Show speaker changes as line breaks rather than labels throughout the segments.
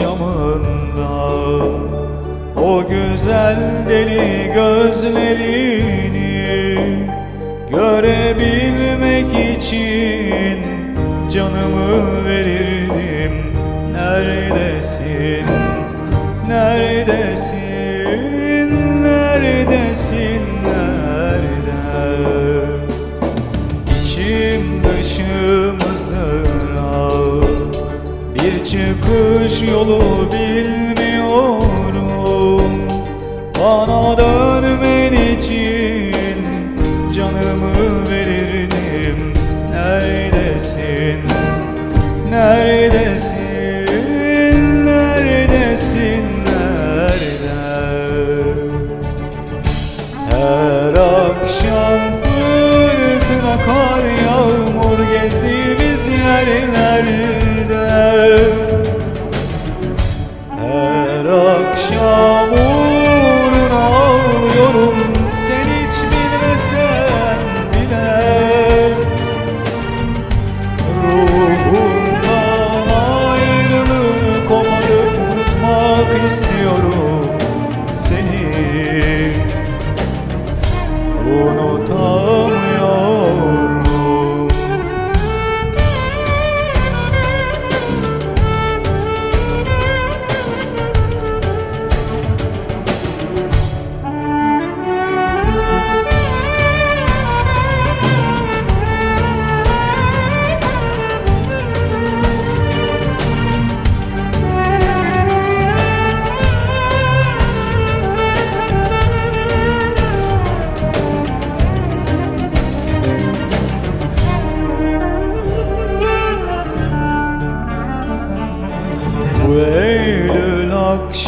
akşamında O güzel deli gözlerini Görebilmek için canımı verirdim. Neredesin, neredesin, neredesin? Çıkış yolu bilmiyorum. Bana dönmen için canımı verirdim. Neredesin, neredesin, のた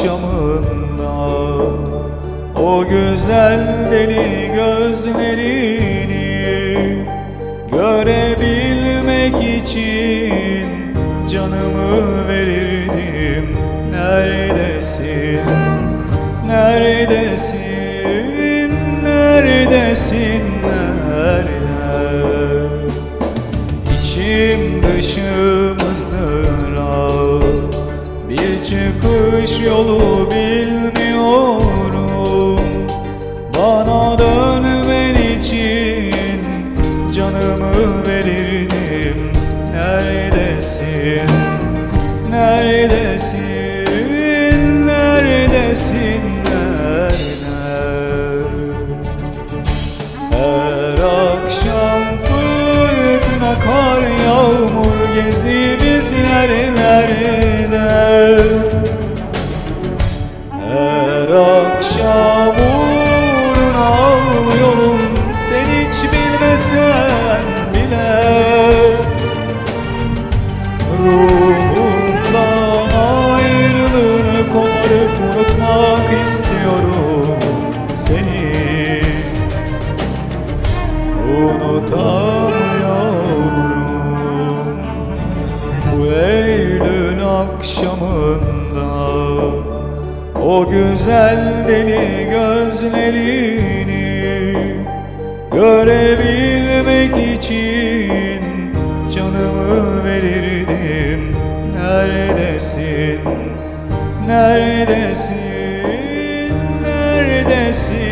akşamında. O güzel deli gözlerini Görebilmek için canımı verirdim. Neredesin, neredesin, neredesin, nerede? İçim dışım ızdırap. Bir çıkış yolu bilmiyorum. Bana dönmen için canımı verirdim. Neredesin, neredesin, neredesin, nerede? Her akşam fırtına kar yağmur gezdiğimiz yerlerde O güzel deli gözlerini Görebilmek için canımı verirdim. Neredesin, neredesin, neredesin